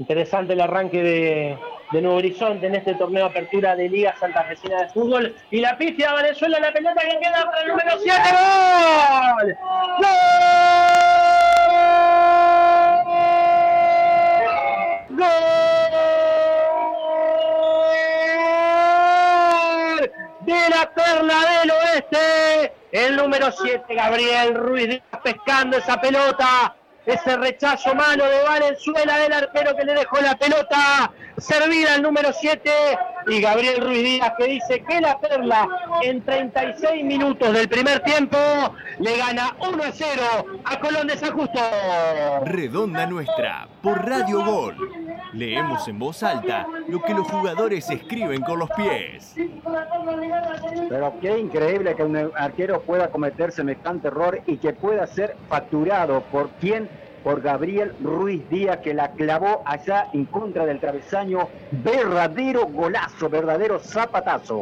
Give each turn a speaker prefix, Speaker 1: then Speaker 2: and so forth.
Speaker 1: Interesante el arranque de, Nuevo Horizonte en este torneo de apertura de Liga Santa Fecina de Fútbol. Y la pifia de Venezuela, la pelota que queda para el número 7. ¡Gol! ¡Gol! ¡Gol! De la perla del oeste. El número 7, Gabriel Ruiz pescando esa pelota ese rechazo malo de Valenzuela del arquero que le dejó la pelota servida al número 7 y Gabriel Ruiz Díaz que dice que la Perla en 36 minutos del primer tiempo le gana 1 a 0 a Colón de San Justo.
Speaker 2: Redonda nuestra por Radio Gol. Leemos en voz alta lo que los jugadores escriben con los pies.
Speaker 3: Pero qué increíble que un arquero pueda cometer semejante error y que pueda ser facturado por quien por Gabriel Ruiz Díaz que la clavó allá en contra del travesaño. Verdadero golazo, verdadero zapatazo.